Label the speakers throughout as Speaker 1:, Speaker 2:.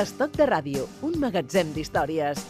Speaker 1: Estoc de ràdio, un magatzem d'històries.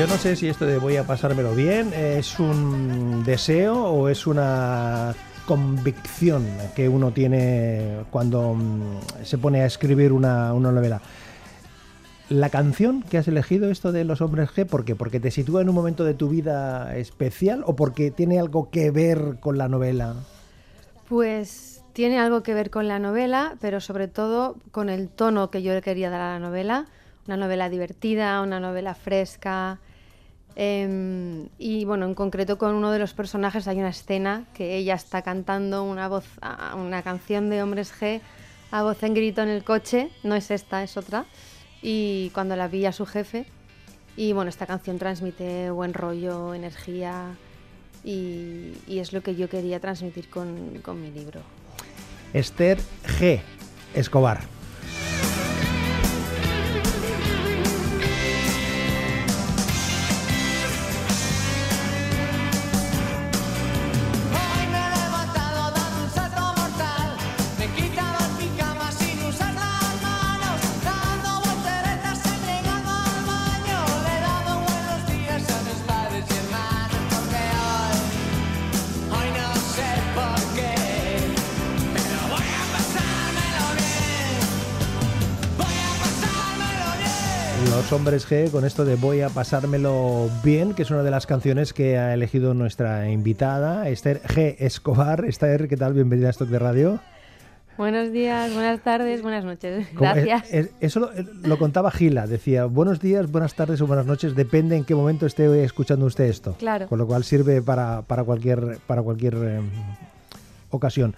Speaker 2: Yo no sé si esto de voy a pasármelo bien es un deseo o es una convicción que uno tiene cuando mm, se pone a escribir una, novela. La canción que has elegido, esto de los hombres G, ¿por qué? ¿Porque te sitúa en un momento de tu vida especial o porque tiene algo que ver con la novela?
Speaker 3: Pues tiene algo que ver con la novela, pero sobre todo con el tono que yo le quería dar a la novela. Una novela divertida, una novela fresca. Em, y bueno, en concreto con uno de los personajes hay una escena que ella está cantando una voz, una canción de Hombres G a voz en grito en el coche. No es esta, es otra. Y cuando la vi a su jefe. Y bueno, esta canción transmite buen rollo, energía. Y, y es lo que yo quería transmitir con, con mi libro.
Speaker 2: Esther G. Escobar. Los hombres G con esto de voy a pasármelo bien, que es una de las canciones que ha elegido nuestra invitada, Esther G. Escobar. Esther, ¿qué tal? Bienvenida a Stock de Radio.
Speaker 3: Buenos días, buenas tardes, buenas noches.
Speaker 2: Como-
Speaker 3: Gracias.
Speaker 2: eh, eh, eso lo, eh, lo contaba Gila, decía buenos días, buenas tardes o buenas noches, depende en qué momento esté escuchando usted esto.
Speaker 3: Claro.
Speaker 2: Con lo cual sirve para, para cualquier, para cualquier eh, ocasión.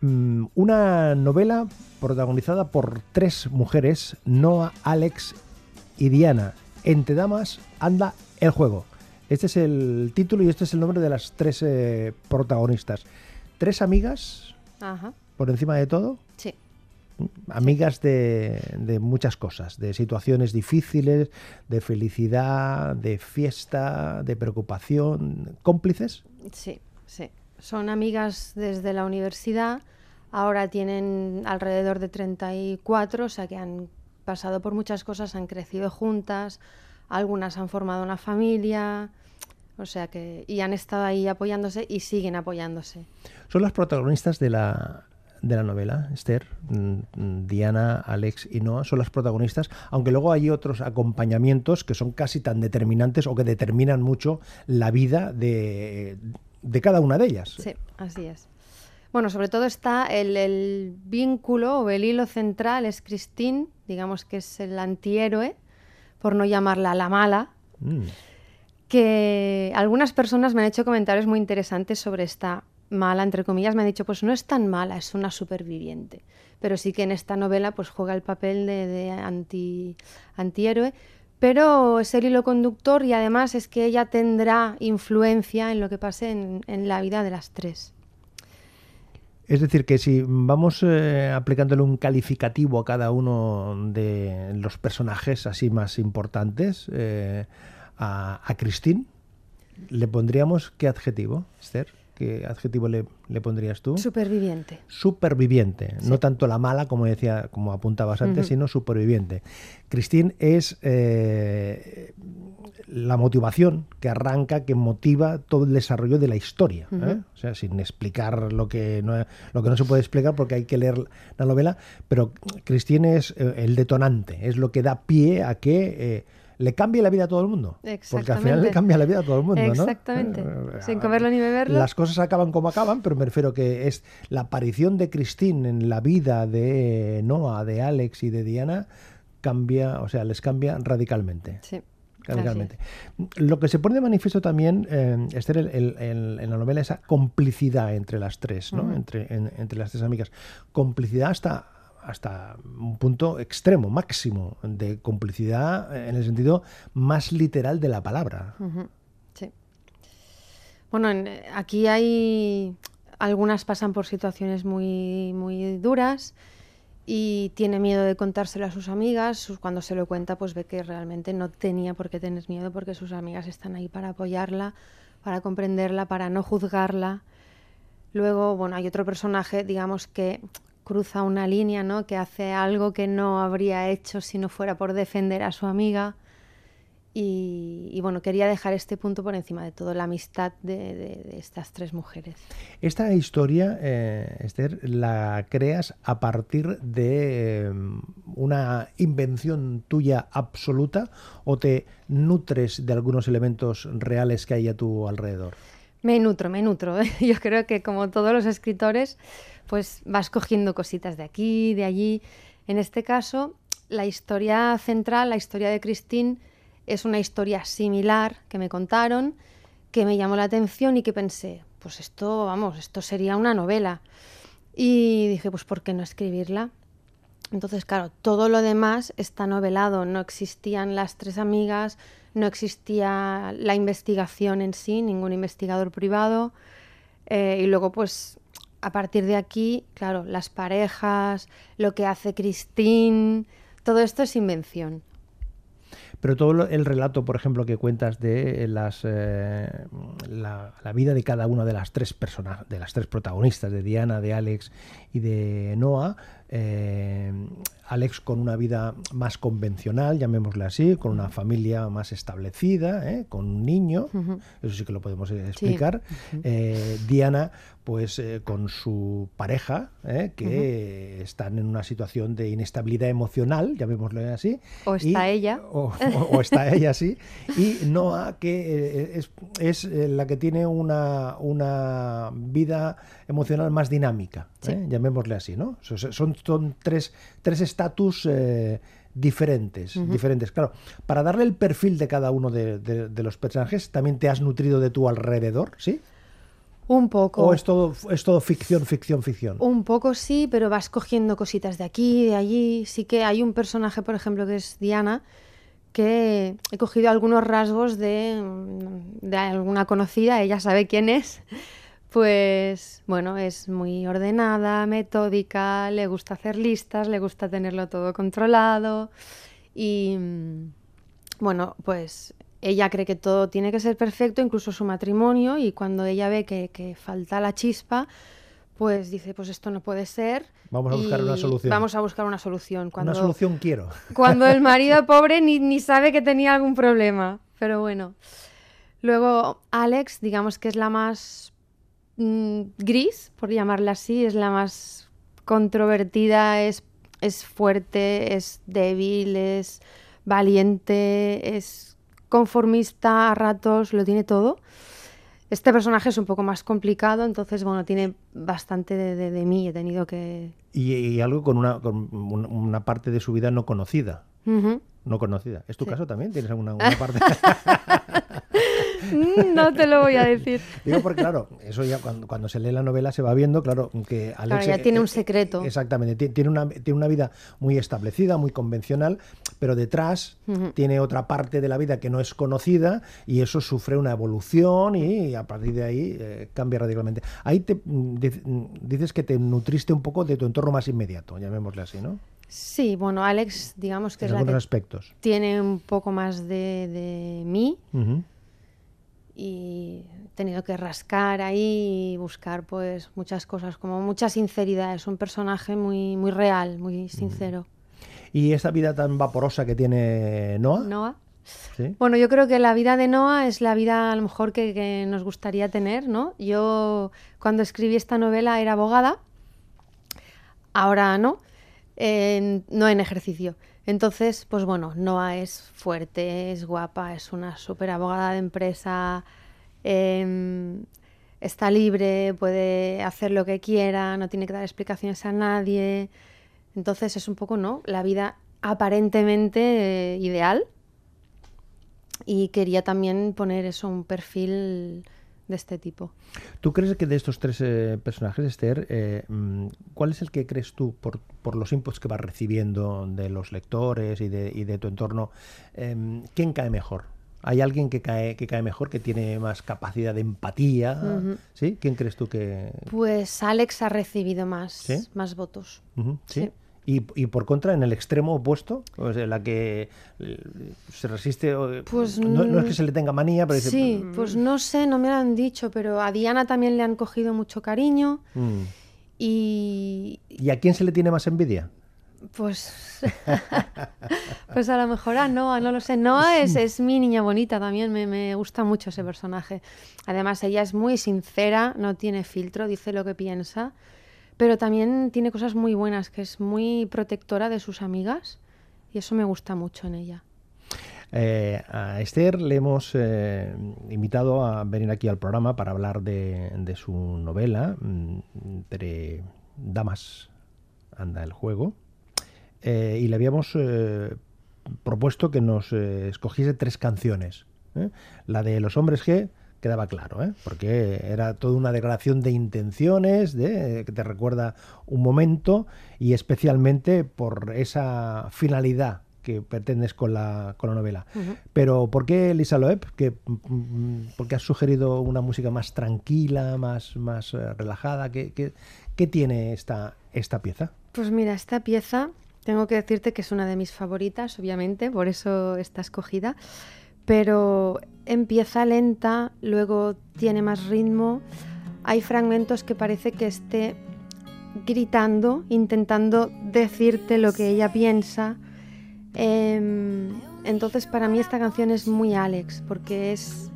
Speaker 2: Mm, una novela protagonizada por tres mujeres, Noah, Alex y Diana. Entre damas anda el juego. Este es el título y este es el nombre de las tres eh, protagonistas. Tres amigas,
Speaker 3: Ajá,
Speaker 2: por encima de todo,
Speaker 3: sí.
Speaker 2: amigas de, de muchas cosas, de situaciones difíciles, de felicidad, de fiesta, de preocupación, cómplices.
Speaker 3: Sí, sí. Son amigas desde la universidad. Ahora tienen alrededor de 34, o sea que han pasado por muchas cosas, han crecido juntas, algunas han formado una familia, o sea que y han estado ahí apoyándose y siguen apoyándose.
Speaker 2: Son las protagonistas de la, de la novela, Esther, mm, mm, Diana, Alex y Noah, son las protagonistas, aunque luego hay otros acompañamientos que son casi tan determinantes o que determinan mucho la vida de, de cada una de ellas.
Speaker 3: Sí, así es. Bueno, sobre todo está el, el vínculo o el hilo central es Christine, digamos que es el antihéroe, por no llamarla la mala,
Speaker 2: Mm.
Speaker 3: que algunas personas me han hecho comentarios muy interesantes sobre esta mala, entre comillas, me han dicho, pues no es tan mala, es una superviviente. Pero sí que en esta novela pues juega el papel de, de anti, antihéroe, pero es el hilo conductor y además es que ella tendrá influencia en lo que pase en, en la vida de las tres.
Speaker 2: Es decir, que si vamos eh, aplicándole un calificativo a cada uno de los personajes así más importantes, eh, a, a Christine, ¿le pondríamos qué adjetivo, Esther? ¿Qué adjetivo le, le pondrías tú?
Speaker 3: Superviviente.
Speaker 2: superviviente, no tanto la mala como decía, como apuntabas antes, sino superviviente. Christine es eh, la motivación que arranca, que motiva todo el desarrollo de la historia. ¿eh? O sea, sin explicar lo que, no, lo que no se puede explicar porque hay que leer la novela, pero Christine es eh, el detonante, es lo que da pie a que eh, le cambie la vida a todo el mundo. Porque al final le
Speaker 3: Exactamente.
Speaker 2: cambia la vida a todo el mundo, ¿no?
Speaker 3: Exactamente.
Speaker 2: Eh,
Speaker 3: Sin comerlo ni beberlo.
Speaker 2: Las cosas acaban como acaban, pero me refiero que es la aparición de Christine en la vida de Noah, de Alex y de Diana cambia, o sea, les cambia radicalmente.
Speaker 3: Sí.
Speaker 2: radicalmente. Lo que se pone de manifiesto también, eh, Esther, el- el- el- en la novela, esa complicidad entre las tres, ¿no? Entre, en- entre las tres amigas. Complicidad hasta, hasta un punto extremo, máximo, de complicidad eh, en el sentido más literal de la palabra.
Speaker 3: Sí. Bueno, en- aquí hay algunas pasan por situaciones muy, muy duras y tiene miedo de contárselo a sus amigas. Cuando se lo cuenta, pues ve que realmente no tenía por qué tener miedo porque sus amigas están ahí para apoyarla, para comprenderla, para no juzgarla. Luego, bueno, hay otro personaje, digamos, que cruza una línea, ¿no? Que hace algo que no habría hecho si no fuera por defender a su amiga. Y, bueno, quería dejar este punto por encima de todo, la amistad de, estas tres mujeres.
Speaker 2: Esta historia, eh, Esther, la creas a partir de eh, una invención tuya absoluta o te nutres de algunos elementos reales que hay a tu alrededor?
Speaker 3: Me nutro, me nutro. Yo creo que como todos los escritores, pues vas cogiendo cositas de aquí, de allí. En este caso, la historia central, la historia de Christine, es una historia similar que me contaron, que me llamó la atención y que pensé, pues esto, vamos, esto sería una novela. Y dije, pues ¿por qué no escribirla? Entonces, claro, todo lo demás está novelado. No existían las tres amigas, no existía la investigación en sí, ningún investigador privado. Eh, y luego, pues, a partir de aquí, claro, las parejas, lo que hace Christine, todo esto es invención.
Speaker 2: Pero todo el relato, por ejemplo, que cuentas de las eh, la, la vida de cada una de las tres personas, de las tres protagonistas, de Diana, de Alex y de Noah. Eh, Alex con una vida más convencional, llamémosle así, con una familia más establecida, ¿eh? con un niño, eso sí que lo podemos eh, explicar. Eh, Diana, pues eh, con su pareja, ¿eh? que están en una situación de inestabilidad emocional, llamémosle así.
Speaker 3: O
Speaker 2: y-
Speaker 3: está ella.
Speaker 2: o, o- o está ella, sí. Y Noah, que eh, es, es, la que tiene una, una vida emocional más dinámica,
Speaker 3: Sí.
Speaker 2: llamémosle así, ¿no? So- so- Son, son tres tres estatus eh, diferentes, diferentes. Claro, para darle el perfil de cada uno de, de- de los personajes, ¿también te has nutrido de tu alrededor, sí?
Speaker 3: Un poco.
Speaker 2: ¿O es todo, es todo ficción, ficción, ficción?
Speaker 3: Un poco sí, pero vas cogiendo cositas de aquí, de allí. Sí que hay un personaje, por ejemplo, que es Diana, que he cogido algunos rasgos de, de alguna conocida, ella sabe quién es. Pues bueno, es muy ordenada, metódica, le gusta hacer listas, le gusta tenerlo todo controlado y mm, bueno, pues ella cree que todo tiene que ser perfecto, incluso su matrimonio, y cuando ella ve que, que falta la chispa, pues dice, pues esto no puede ser.
Speaker 2: Vamos a buscar una solución.
Speaker 3: Vamos a buscar una solución. Cuando,
Speaker 2: Una solución quiero.
Speaker 3: cuando el marido pobre ni, ni sabe que tenía algún problema. Pero bueno. Luego Alex, digamos que es la más mm, gris, por llamarla así, es la más controvertida, es, es fuerte, es débil, es valiente, es conformista a ratos, lo tiene todo. Este personaje es un poco más complicado, entonces, bueno, tiene bastante de, de- de mí, he tenido que...
Speaker 2: Y, y algo con una, con un- una parte de su vida no conocida. No conocida. ¿Es tu
Speaker 3: Sí.
Speaker 2: caso también? ¿Tienes alguna una parte?
Speaker 3: Mm, No te lo voy a decir.
Speaker 2: Digo porque, claro, eso ya cuando, cuando se lee la novela se va viendo, claro, que Alex...
Speaker 3: ya
Speaker 2: eh,
Speaker 3: tiene un
Speaker 2: eh,
Speaker 3: secreto.
Speaker 2: Exactamente, ti- tiene una, tiene una vida muy establecida, muy convencional, pero detrás
Speaker 3: Ujú.
Speaker 2: tiene otra parte de la vida que no es conocida y eso sufre una evolución y a partir de ahí eh, cambia radicalmente. Ahí te, mm, mm, dices que te nutriste un poco de tu entorno más inmediato, llamémosle así, ¿no?
Speaker 3: Sí, bueno, Alex, digamos que
Speaker 2: En
Speaker 3: es la que
Speaker 2: aspectos.
Speaker 3: tiene un poco más de, de mí
Speaker 2: Ujú.
Speaker 3: Y he tenido que rascar ahí y buscar pues muchas cosas, como mucha sinceridad. Es un personaje muy, muy real, muy sincero.
Speaker 2: Y esta vida tan vaporosa que tiene Noah,
Speaker 3: Noah.
Speaker 2: ¿sí?
Speaker 3: Bueno, yo creo que la vida de Noah es la vida a lo mejor que, que nos gustaría tener, ¿no? Yo cuando escribí esta novela era abogada, ahora no. no en ejercicio. Entonces, pues bueno, Noah es fuerte, es guapa, es una súper abogada de empresa, em, está libre, puede hacer lo que quiera, no tiene que dar explicaciones a nadie. Entonces es un poco, ¿no? La vida aparentemente eh, ideal. Y quería también poner eso, un perfil de este tipo.
Speaker 2: ¿Tú crees que de estos tres eh, personajes, Esther, eh, mm, cuál es el que crees tú, por, por los inputs que vas recibiendo de los lectores y de, y de tu entorno, em, quién cae mejor? ¿Hay alguien que cae, que cae mejor, que tiene más capacidad de empatía? ¿Sí? ¿Quién crees tú que...?
Speaker 3: Pues Alex ha recibido más,
Speaker 2: ¿Sí?
Speaker 3: más votos.
Speaker 2: Sí. Y, y por contra, en el extremo opuesto, o sea, la que eh, se resiste,
Speaker 3: Pues,
Speaker 2: no, no es
Speaker 3: mm,
Speaker 2: que se le tenga manía, pero dice...
Speaker 3: Sí, pues no sé, no me lo han dicho, pero a Diana también le han cogido mucho cariño
Speaker 2: mm.
Speaker 3: y
Speaker 2: ¿Y a quién se le tiene más envidia?
Speaker 3: pues pues a lo mejor a Noah, no lo sé. Noah es, es mi niña bonita también, me, me gusta mucho ese personaje. Además, ella es muy sincera, no tiene filtro, dice lo que piensa, pero también tiene cosas muy buenas, que es muy protectora de sus amigas y eso me gusta mucho en ella.
Speaker 2: Eh, a Esther le hemos eh, invitado a venir aquí al programa para hablar de, su novela, mm, entre damas anda el juego, eh, y le habíamos propuesto que nos escogiese tres canciones. La de Los Hombres G quedaba claro, ¿eh? porque era toda una declaración de intenciones, de, que te recuerda un momento, y especialmente por esa finalidad que pretendes con la, con la novela. Pero ¿por qué Lisa Loeb? ¿Qué, mm, ¿Por qué has sugerido una música más tranquila, más, más eh, relajada? ¿Qué, qué, qué tiene esta, esta pieza?
Speaker 3: Pues mira, esta pieza tengo que decirte que es una de mis favoritas, obviamente, por eso está escogida, pero empieza lenta, luego tiene más ritmo, hay fragmentos que parece que esté gritando, intentando decirte lo que ella piensa. Em, entonces para mí esta canción es muy Alex, porque es...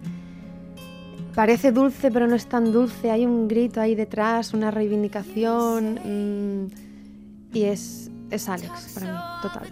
Speaker 3: Parece dulce, pero no es tan dulce. Hay un grito ahí detrás, una reivindicación. mm, y es, es Alex para mí, total.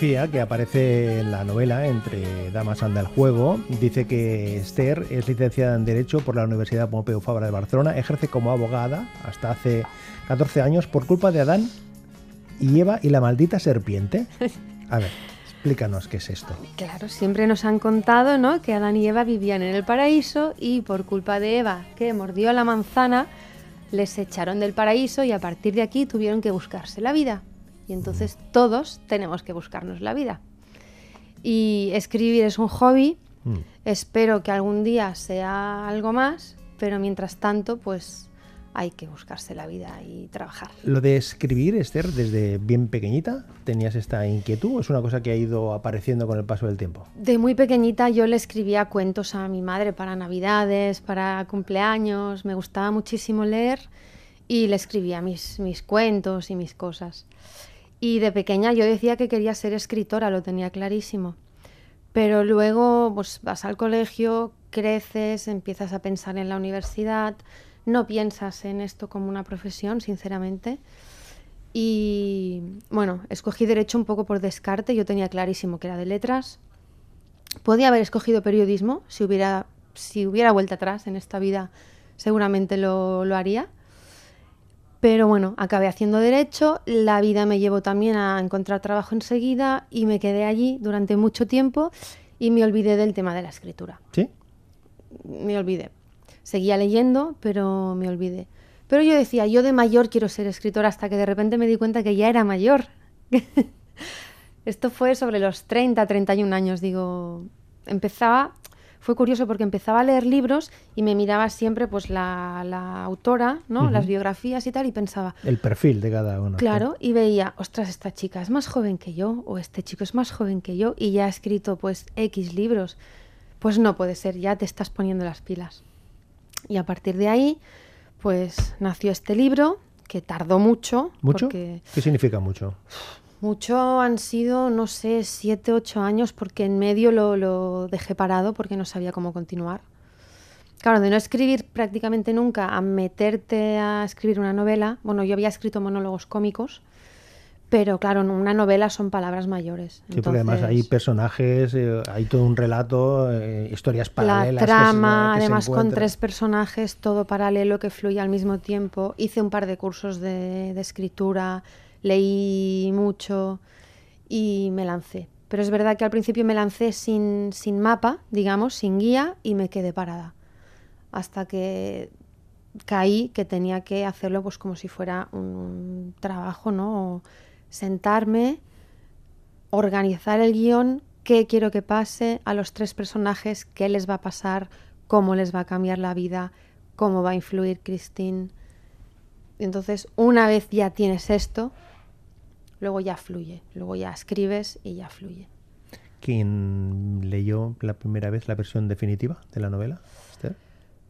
Speaker 2: Que aparece en la novela Entre Damas anda el juego, dice que Esther es licenciada en Derecho por la Universidad Pompeu Fabra de Barcelona, ejerce como abogada hasta hace 14 años por culpa de Adán y Eva y la maldita serpiente. A ver, explícanos qué es esto.
Speaker 3: Claro, siempre nos han contado, ¿no? Que Adán y Eva vivían en el paraíso y por culpa de Eva, que mordió la manzana, les echaron del paraíso y a partir de aquí tuvieron que buscarse la vida. Y entonces todos tenemos que buscarnos la vida. Y escribir es un hobby.
Speaker 2: Mm.
Speaker 3: Espero que algún día sea algo más, pero mientras tanto, pues hay que buscarse la vida y trabajar.
Speaker 2: Lo de escribir, Esther, desde bien pequeñita, ¿tenías esta inquietud o es una cosa que ha ido apareciendo con el paso del tiempo?
Speaker 3: De muy pequeñita yo le escribía cuentos a mi madre para navidades, para cumpleaños, me gustaba muchísimo leer y le escribía mis, mis cuentos y mis cosas. Y de pequeña yo decía que quería ser escritora, lo tenía clarísimo. Pero luego pues, vas al colegio, creces, empiezas a pensar en la universidad, no piensas en esto como una profesión, sinceramente. Y bueno, escogí derecho un poco por descarte, yo tenía clarísimo que era de letras. Podía haber escogido periodismo, si hubiera, si hubiera vuelta atrás en esta vida, seguramente lo, lo haría. Pero bueno, acabé haciendo derecho, la vida me llevó también a encontrar trabajo enseguida y me quedé allí durante mucho tiempo y me olvidé del tema de la escritura.
Speaker 2: ¿Sí?
Speaker 3: Me olvidé. Seguía leyendo, pero me olvidé. Pero yo decía, yo de mayor quiero ser escritora hasta que de repente me di cuenta que ya era mayor. Esto fue sobre los 30, 31 años, digo, empezaba, fue curioso porque empezaba a leer libros y me miraba siempre pues la, la autora, ¿no? Las biografías y tal y pensaba,
Speaker 2: El perfil de cada uno.
Speaker 3: Claro, y veía, ostras, esta chica es más joven que yo, o este chico es más joven que yo, y ya ha escrito pues X libros. Pues no puede ser, ya te estás poniendo las pilas. Y a partir de ahí, pues nació este libro, que tardó mucho.
Speaker 2: ¿Mucho?
Speaker 3: Porque
Speaker 2: ¿Qué significa mucho?
Speaker 3: Mucho han sido, no sé, siete, ocho años, porque en medio lo, lo dejé parado porque no sabía cómo continuar. Claro, de no escribir prácticamente nunca a meterte a escribir una novela. Bueno, yo había escrito monólogos cómicos, pero claro, una novela son palabras mayores.
Speaker 2: Sí, porque además hay personajes, eh, hay todo un relato, eh, historias
Speaker 3: la
Speaker 2: paralelas. que se-
Speaker 3: trama,
Speaker 2: se
Speaker 3: además con tres personajes, todo paralelo que fluye al mismo tiempo. Hice un par de cursos de, de escritura, leí mucho y me lancé. Pero es verdad que al principio me lancé sin, sin mapa, digamos, sin guía y me quedé parada. Hasta que caí que tenía que hacerlo pues como si fuera un, trabajo, ¿no? Sentarme, organizar el guion, qué quiero que pase a los tres personajes, qué les va a pasar, cómo les va a cambiar la vida, cómo va a influir Christine. Entonces, una vez ya tienes esto, luego ya fluye, luego ya escribes y ya fluye.
Speaker 2: ¿Quién leyó la primera vez la versión definitiva de la novela? Esther?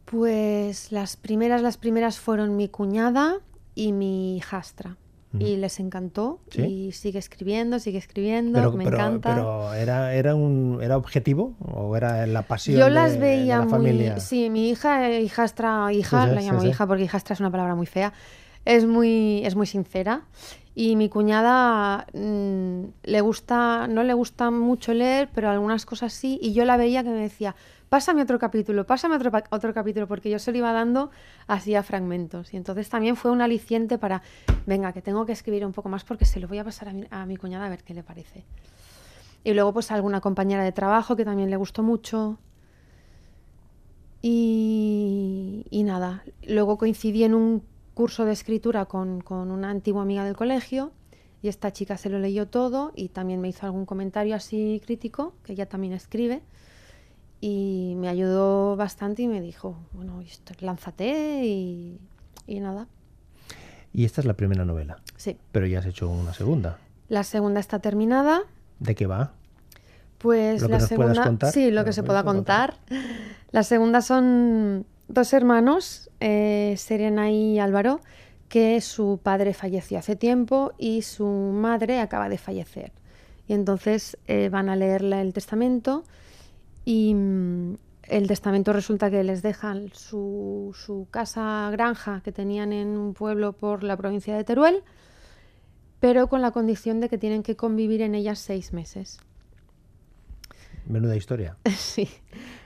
Speaker 3: Pues las primeras, las primeras fueron mi cuñada y mi hijastra. Y les encantó
Speaker 2: ¿Sí?
Speaker 3: y sigue escribiendo, sigue escribiendo,
Speaker 2: Pero,
Speaker 3: me
Speaker 2: pero-
Speaker 3: encanta.
Speaker 2: pero ¿era, era, un, ¿era objetivo o era la pasión
Speaker 3: Yo
Speaker 2: de-
Speaker 3: las
Speaker 2: de
Speaker 3: veía
Speaker 2: la
Speaker 3: muy...
Speaker 2: familia?
Speaker 3: Sí, mi hija, hijastra, hija,
Speaker 2: Sí, sí,
Speaker 3: la llamo hija porque hijastra es una palabra muy fea, es muy, es muy sincera. Y mi cuñada mm, le gusta, no le gusta mucho leer, pero algunas cosas sí. Y yo la veía que me decía, pásame otro capítulo, pásame otro, otro capítulo, porque yo se lo iba dando así a fragmentos. Y entonces también fue un aliciente para, venga, que tengo que escribir un poco más porque se lo voy a pasar a mi, a mi cuñada a ver qué le parece. Y luego pues alguna compañera de trabajo que también le gustó mucho. Y, y nada, luego coincidí en un curso de escritura con, con una antigua amiga del colegio y esta chica se lo leyó todo y también me hizo algún comentario así crítico, que ella también escribe, y me ayudó bastante y me dijo, bueno, esto, lánzate y, y nada,
Speaker 2: Y esta es la primera novela,
Speaker 3: sí.
Speaker 2: pero ya has hecho una segunda.
Speaker 3: La segunda está terminada,
Speaker 2: ¿De qué va?
Speaker 3: Pues
Speaker 2: Lo que
Speaker 3: la
Speaker 2: nos puedas
Speaker 3: segunda,
Speaker 2: contar,
Speaker 3: sí,
Speaker 2: lo
Speaker 3: lo
Speaker 2: que
Speaker 3: que se
Speaker 2: nos
Speaker 3: pueda
Speaker 2: puedas
Speaker 3: contar. La segunda son dos hermanos, eh, Serena y Álvaro, que su padre falleció hace tiempo y su madre acaba de fallecer. Y entonces eh, van a leerle el testamento y mm, el testamento resulta que les dejan su, su casa granja que tenían en un pueblo por la provincia de Teruel, pero con la condición de que tienen que convivir en ellas seis meses.
Speaker 2: Menuda historia.
Speaker 3: Sí.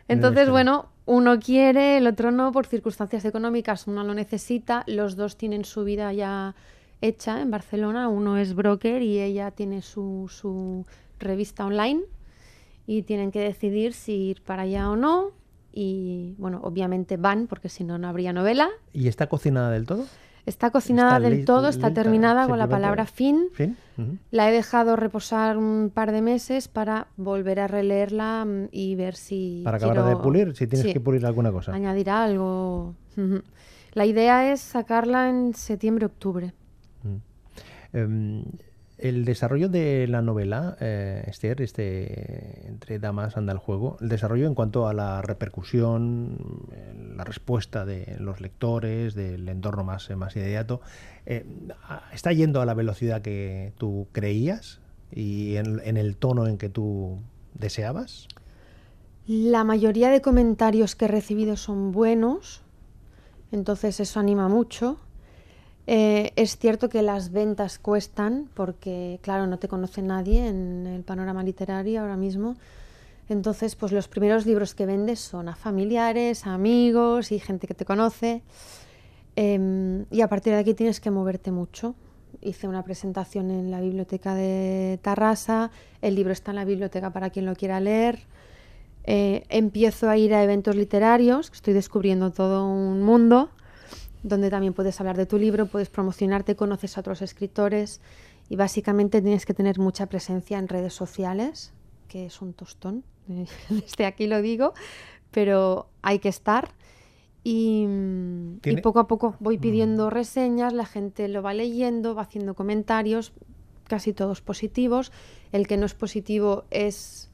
Speaker 3: Entonces, bueno, uno quiere, el otro no, por circunstancias económicas, uno lo necesita, los dos tienen su vida ya hecha en Barcelona, uno es broker y ella tiene su, su revista online y tienen que decidir si ir para allá o no. Y bueno, obviamente van, porque si no, no habría novela.
Speaker 2: ¿Y está cocinada del todo?
Speaker 3: Está cocinada
Speaker 2: Está
Speaker 3: del todo, está terminada con la palabra fin. La he dejado reposar un par de meses para volver a releerla mm, y ver si.
Speaker 2: Para acabar de pulir, si tienes
Speaker 3: sí,
Speaker 2: que pulir alguna cosa.
Speaker 3: Añadir algo. La idea es sacarla en septiembre-octubre.
Speaker 2: Em, el desarrollo de la novela, eh, Esther, este, entre damas anda el juego, el desarrollo en cuanto a la repercusión, eh, la respuesta de los lectores, del entorno más, eh, más inmediato, eh, ¿está yendo a la velocidad que tú creías y en, en el tono en que tú deseabas?
Speaker 3: La mayoría de comentarios que he recibido son buenos, entonces eso anima mucho. Eh, es cierto que las ventas cuestan porque, claro, no te conoce nadie en el panorama literario ahora mismo. Entonces, pues los primeros libros que vendes son a familiares, a amigos y gente que te conoce. Em, y a partir de aquí tienes que moverte mucho. Hice una presentación en la biblioteca de Tarrasa, el libro está en la biblioteca para quien lo quiera leer. Eh, empiezo a ir a eventos literarios, estoy descubriendo todo un mundo donde también puedes hablar de tu libro, puedes promocionarte, conoces a otros escritores y básicamente tienes que tener mucha presencia en redes sociales, que es un tostón, desde aquí lo digo, pero hay que estar. Y, mm, y poco a poco voy pidiendo reseñas, la gente lo va leyendo, va haciendo comentarios, casi todos positivos. El que no es positivo es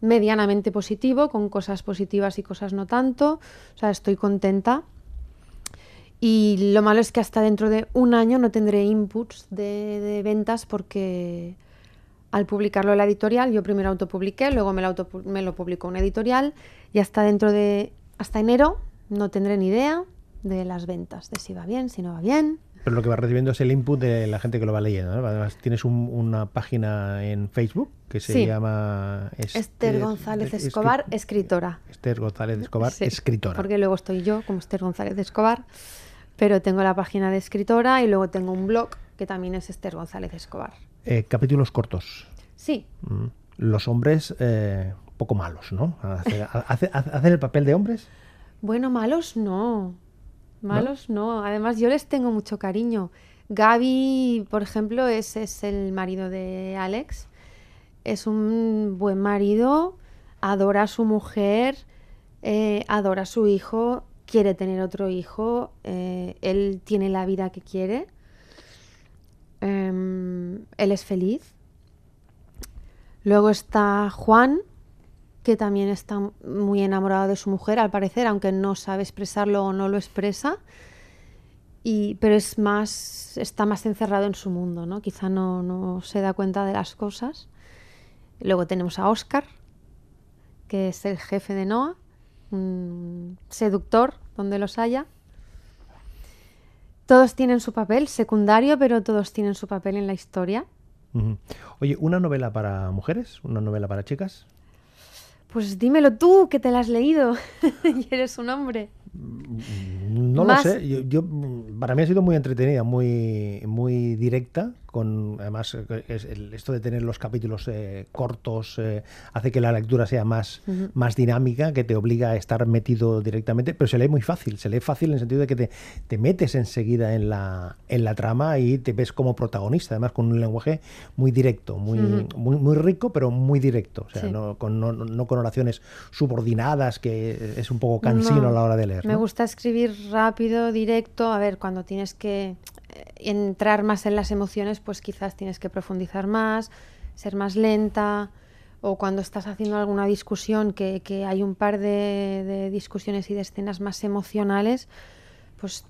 Speaker 3: medianamente positivo, con cosas positivas y cosas no tanto. O sea, estoy contenta. Y lo malo es que hasta dentro de un año no tendré inputs de, de ventas porque al publicarlo en la editorial, yo primero autopubliqué, luego me lo, autopu- me lo publicó una editorial y hasta dentro de, hasta enero no tendré ni idea de las ventas, de si va bien, si no va bien.
Speaker 2: Pero lo que vas recibiendo es el input de la gente que lo va leyendo. ¿no? Además, tienes un- una página en Facebook que se
Speaker 3: Sí.
Speaker 2: llama
Speaker 3: Esther González
Speaker 2: es-
Speaker 3: Escobar,
Speaker 2: escri-
Speaker 3: escritora.
Speaker 2: Esther González Escobar,
Speaker 3: Sí,
Speaker 2: escritora.
Speaker 3: Porque luego estoy yo como Esther González Escobar, pero tengo la página de escritora y luego tengo un blog que también es Esther González Escobar.
Speaker 2: Eh, capítulos cortos.
Speaker 3: Sí,
Speaker 2: Mm. Los hombres eh, poco malos, ¿no? Hace- hace- ¿Hacen el papel de hombres?
Speaker 3: bueno, malos no. Malos no. Además, yo les tengo mucho cariño. Gaby, por ejemplo, es, es el marido de Alex. Es un buen marido, adora a su mujer, eh, adora a su hijo, quiere tener otro hijo, eh, él tiene la vida que quiere, Em, él es feliz. Luego está Juan, que también está muy enamorado de su mujer, al parecer, aunque no sabe expresarlo o no lo expresa. Y, pero es más, está más encerrado en su mundo, ¿no? Quizá no, no se da cuenta de las cosas. Luego tenemos a Oscar, que es el jefe de Noah, un seductor donde los haya. Todos tienen su papel secundario, pero todos tienen su papel en la historia.
Speaker 2: Oye, ¿una novela para mujeres? ¿Una novela para chicas?
Speaker 3: Pues dímelo tú, que te la has leído y eres un hombre.
Speaker 2: No
Speaker 3: Más-
Speaker 2: lo sé. Yo, yo, mm, para mí ha sido muy entretenida, muy, muy directa. Con además eh, es el- esto de tener los capítulos eh, cortos eh, hace que la lectura sea más, más dinámica, que te obliga a estar metido directamente, pero se lee muy fácil. Se lee fácil en el sentido de que te, te metes enseguida en la, en la trama y te ves como protagonista, además con un lenguaje muy directo, muy, muy, muy rico, pero muy directo. O sea,
Speaker 3: Sí.
Speaker 2: no, con, no, no con oraciones subordinadas, que es un poco cansino
Speaker 3: No,
Speaker 2: a la hora de leer.
Speaker 3: Me gusta escribir rápido, directo. A ver, cuando tienes que entrar más en las emociones, pues quizás tienes que profundizar más, ser más lenta. O cuando estás haciendo alguna discusión, que, que hay un par de, discusiones y de escenas más emocionales, pues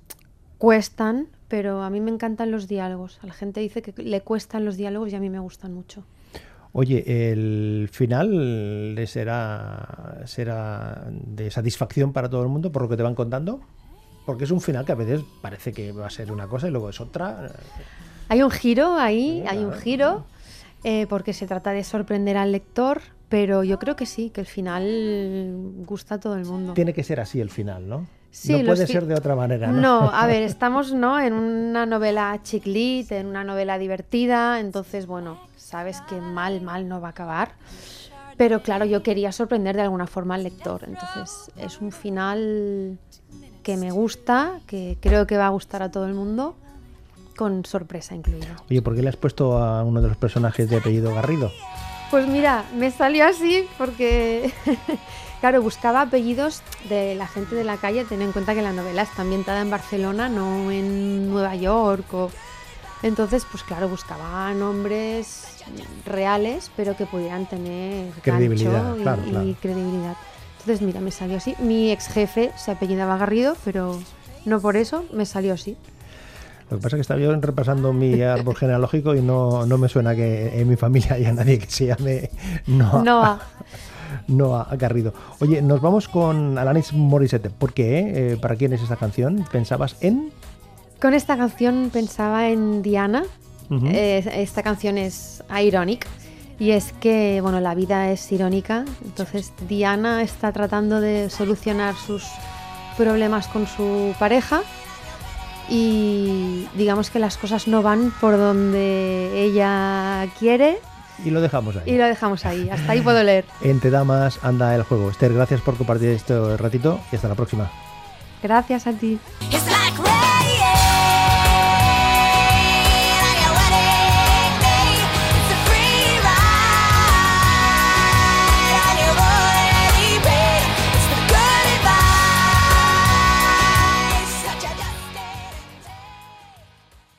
Speaker 3: cuestan, pero a mí me encantan los diálogos. A la gente dice que le cuestan los diálogos y a mí me gustan mucho.
Speaker 2: Oye, ¿el final será, será de satisfacción para todo el mundo por lo que te van contando? Porque es un final que a veces parece que va a ser una cosa y luego es otra.
Speaker 3: Hay un giro ahí, hay un giro, eh, porque se trata de sorprender al lector, pero yo creo que sí, que el final gusta a todo el mundo.
Speaker 2: Tiene que ser así el final, ¿no?
Speaker 3: Sí,
Speaker 2: no puede ser de otra manera, ¿no?
Speaker 3: No, a ver, estamos ¿no? en una novela chick lit, en una novela divertida, entonces, bueno, sabes que mal, mal no va a acabar. Pero claro, yo quería sorprender de alguna forma al lector, entonces es un final que me gusta, que creo que va a gustar a todo el mundo, con sorpresa incluida.
Speaker 2: Oye, ¿por qué le has puesto a uno de los personajes de apellido Garrido?
Speaker 3: Pues mira, me salió así porque, claro, buscaba apellidos de la gente de la calle, ten en cuenta que la novela está ambientada en Barcelona, no en Nueva York. O... Entonces, pues claro, buscaba nombres reales, pero que pudieran tener
Speaker 2: Credibilidad,
Speaker 3: gancho y,
Speaker 2: claro,
Speaker 3: y credibilidad. Entonces, mira, me salió así. Mi ex jefe se apellidaba Garrido, pero no por eso, me salió así.
Speaker 2: Lo que pasa es que estaba yo repasando mi árbol genealógico y no, no me suena que en mi familia haya nadie que se llame Noah,
Speaker 3: Noah.
Speaker 2: Noah Garrido. Oye, nos vamos con Alanis Morissette. ¿Por qué? Eh, ¿Para quién es esta canción? ¿Pensabas en...?
Speaker 3: Con esta canción pensaba en Diana. Eh, esta canción es ironic. Y es que, bueno, la vida es irónica. Entonces, Diana está tratando de solucionar sus problemas con su pareja. Y digamos que las cosas no van por donde ella quiere.
Speaker 2: Y lo dejamos ahí.
Speaker 3: Y lo dejamos ahí. Hasta ahí puedo leer.
Speaker 2: Entre damas anda el juego. Esther, gracias por compartir este ratito y hasta la próxima.
Speaker 3: Gracias a ti.
Speaker 4: It's like